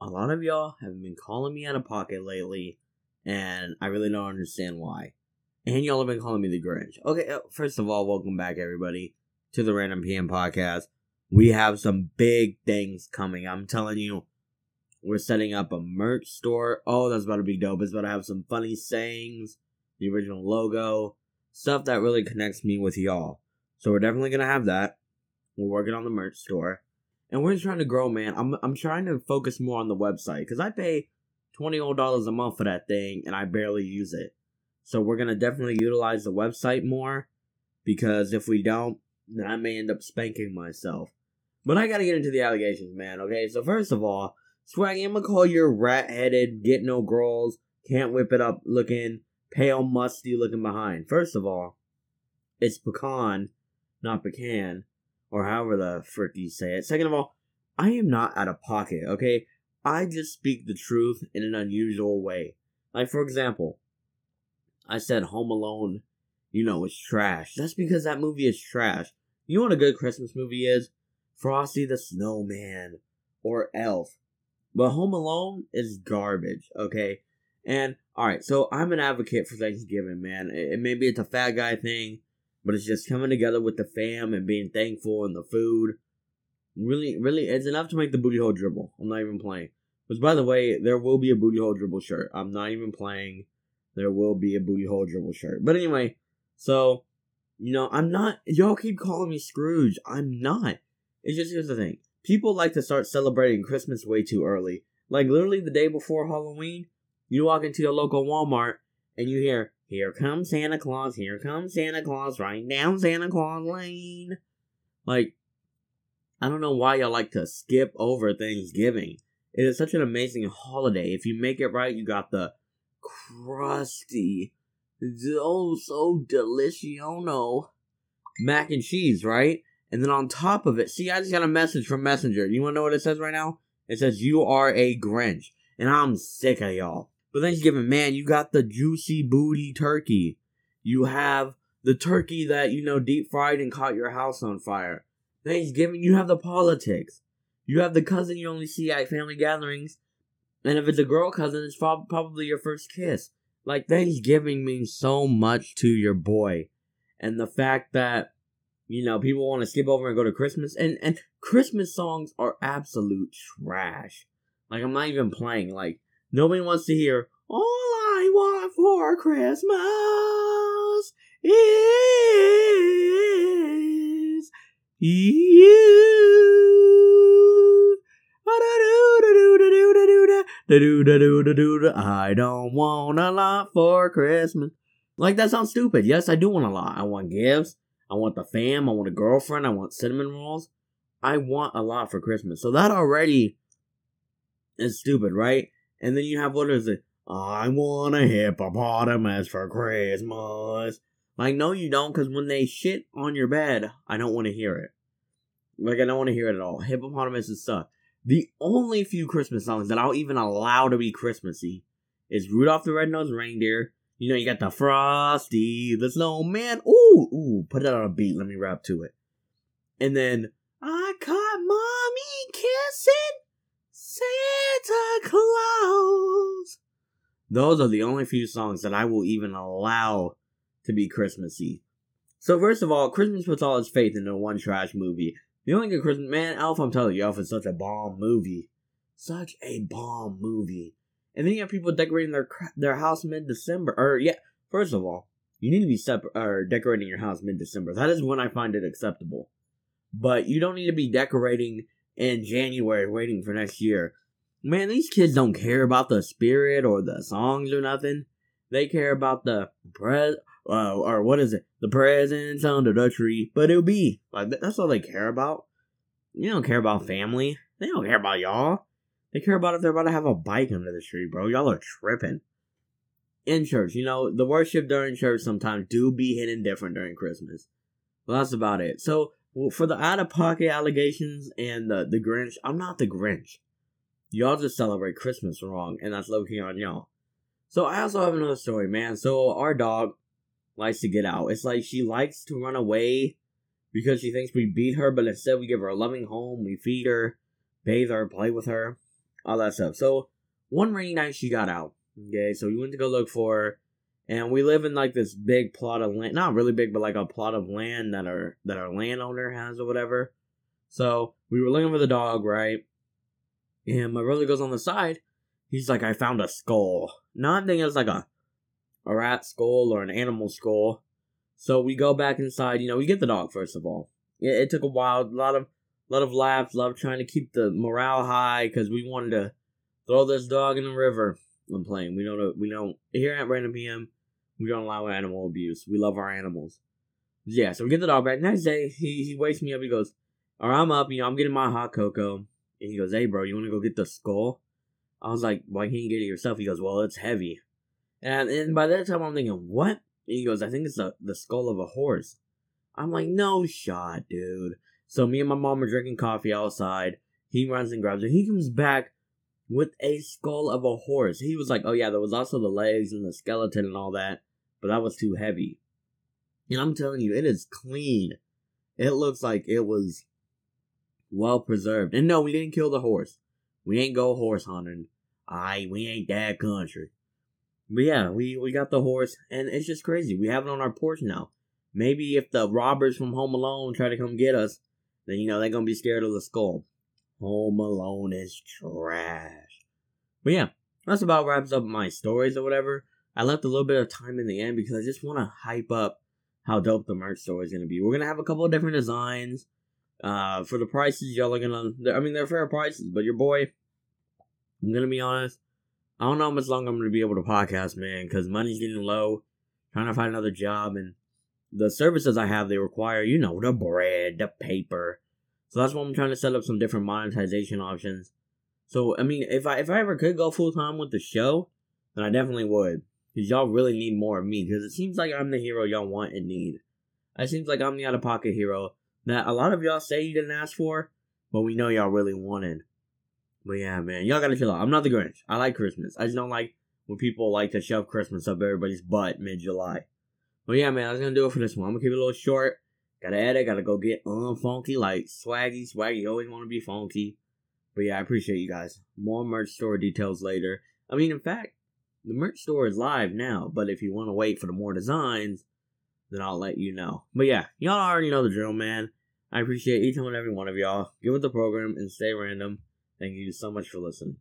a lot of y'all have been calling me out of pocket lately, and I really don't understand why. And y'all have been calling me the Grinch. Okay, uh, first of all, welcome back, everybody, to the Random PM podcast. We have some big things coming. I'm telling you, we're setting up a merch store. Oh, that's about to be dope. It's about to have some funny sayings, the original logo, stuff that really connects me with y'all. So we're definitely gonna have that. We're working on the merch store, and we're just trying to grow, man. I'm I'm trying to focus more on the website because I pay twenty old dollars a month for that thing, and I barely use it. So we're gonna definitely utilize the website more because if we don't, then I may end up spanking myself. But I gotta get into the allegations, man. Okay, so first of all, Swaggy, I'm gonna call you rat headed, get no girls, can't whip it up looking, pale, musty looking behind. First of all, it's pecan, not pecan, or however the frick you say it. Second of all, I am not out of pocket, okay? I just speak the truth in an unusual way. Like, for example, I said Home Alone, you know, is trash. That's because that movie is trash. You know what a good Christmas movie is? Frosty the Snowman or Elf. But Home Alone is garbage, okay? And alright, so I'm an advocate for Thanksgiving, man. It, maybe it's a fat guy thing, but it's just coming together with the fam and being thankful and the food. Really, really, it's enough to make the booty hole dribble. I'm not even playing. Which, by the way, there will be a booty hole dribble shirt. I'm not even playing. There will be a booty hole dribble shirt. But anyway, so you know, I'm not. Y'all keep calling me Scrooge. I'm not. It's just here's the thing people like to start celebrating Christmas way too early. Like literally the day before Halloween, you walk into your local Walmart and you hear, Here comes Santa Claus, here comes Santa Claus, right down Santa Claus Lane. Like, I don't know why y'all like to skip over Thanksgiving. It is such an amazing holiday. If you make it right, you got the crusty, oh so delicioso mac and cheese, right? And then on top of it, see, I just got a message from Messenger. You wanna know what it says right now? It says, You are a Grinch. And I'm sick of y'all. But Thanksgiving, man, you got the juicy booty turkey. You have the turkey that, you know, deep fried and caught your house on fire. Thanksgiving, you have the politics. You have the cousin you only see at family gatherings. And if it's a girl cousin, it's probably your first kiss. Like, Thanksgiving means so much to your boy. And the fact that you know, people want to skip over and go to Christmas, and and Christmas songs are absolute trash. Like I'm not even playing. Like nobody wants to hear "All I Want for Christmas is You." I don't want a lot for Christmas. Like that sounds stupid. Yes, I do want a lot. I want gifts. I want the fam. I want a girlfriend. I want cinnamon rolls. I want a lot for Christmas. So that already is stupid, right? And then you have what is it? I want a hippopotamus for Christmas. Like, no, you don't, because when they shit on your bed, I don't want to hear it. Like, I don't want to hear it at all. Hippopotamuses suck. The only few Christmas songs that I'll even allow to be Christmassy is Rudolph the Red-Nosed Reindeer, you know, you got the Frosty, the Snowman. Ooh, ooh, put that on a beat. Let me rap to it. And then I caught mommy kissing Santa Claus. Those are the only few songs that I will even allow to be Christmassy. So first of all, Christmas puts all its faith into one trash movie. The only good Christmas man, Elf, I'm telling you, Elf is such a bomb movie. Such a bomb movie. And then you have people decorating their their house mid December. Or yeah, first of all, you need to be sep- or decorating your house mid December. That is when I find it acceptable. But you don't need to be decorating in January, waiting for next year. Man, these kids don't care about the spirit or the songs or nothing. They care about the pres uh, or what is it? The presents under the tree. But it'll be like that's all they care about. They don't care about family. They don't care about y'all. They care about if they're about to have a bike under the tree, bro. Y'all are tripping. In church, you know, the worship during church sometimes do be hidden different during Christmas. Well, that's about it. So, well, for the out of pocket allegations and the, the Grinch, I'm not the Grinch. Y'all just celebrate Christmas wrong, and that's low key on y'all. So, I also have another story, man. So, our dog likes to get out. It's like she likes to run away because she thinks we beat her, but instead we give her a loving home, we feed her, bathe her, play with her. all that stuff. So one rainy night she got out. Okay, so we went to go look for her, and we live in like this big plot of land, not really big, but like a plot of land that our that our landowner has or whatever. So we were looking for the dog, right? And my brother goes on the side. He's like, I found a skull. Not thinking it's like a a rat skull or an animal skull. So we go back inside. You know, we get the dog first of all. It, it took a while, a lot of a lot of laughs, Love trying to keep the morale high because we wanted to throw this dog in the river. I'm playing. We don't. We don't. Here at Random PM, we don't allow animal abuse. We love our animals. Yeah. So we get the dog back. Next day, he he wakes me up. He goes, "All right, I'm up. You know, I'm getting my hot cocoa." And he goes, "Hey, bro, you want to go get the skull?" I was like, "Why can't you get it yourself?" He goes, "Well, it's heavy." And and by that time, I'm thinking, "What?" And he goes, "I think it's the the skull of a horse." I'm like, "No shot, dude." So me and my mom are drinking coffee outside. He runs and grabs it. He comes back with a skull of a horse. He was like, "Oh yeah, there was also the legs and the skeleton and all that, but that was too heavy." And I'm telling you, it is clean. It looks like it was well preserved. And no, we didn't kill the horse. We ain't go horse hunting. I we ain't that country. But yeah, we we got the horse, and it's just crazy. We have it on our porch now. Maybe if the robbers from Home Alone try to come get us, then you know they're gonna be scared of the skull. Home Alone is trash. But yeah, that's about wraps up my stories or whatever. I left a little bit of time in the end because I just want to hype up how dope the merch store is gonna be. We're gonna have a couple of different designs. Uh, for the prices, y'all are gonna. I mean, they're fair prices, but your boy, I'm gonna be honest. I don't know how much longer I'm gonna be able to podcast, man, because money's getting low. Trying to find another job, and the services I have, they require, you know, the bread, the paper. So that's why I'm trying to set up some different monetization options. So I mean, if I if I ever could go full time with the show, then I definitely would. Cause y'all really need more of me. Cause it seems like I'm the hero y'all want and need. It seems like I'm the out of pocket hero that a lot of y'all say you didn't ask for, but we know y'all really wanted. But yeah, man, y'all gotta chill out. I'm not the Grinch. I like Christmas. I just don't like when people like to shove Christmas up everybody's butt mid July. But yeah, man, I was gonna do it for this one. I'm gonna keep it a little short. Gotta edit, gotta go get um, unfunky like swaggy, swaggy. always wanna be funky. But yeah, I appreciate you guys. More merch store details later. I mean, in fact, the merch store is live now, but if you want to wait for the more designs, then I'll let you know. But yeah, y'all already know the drill, man. I appreciate each and every one of y'all. Get with the program and stay random. Thank you so much for listening.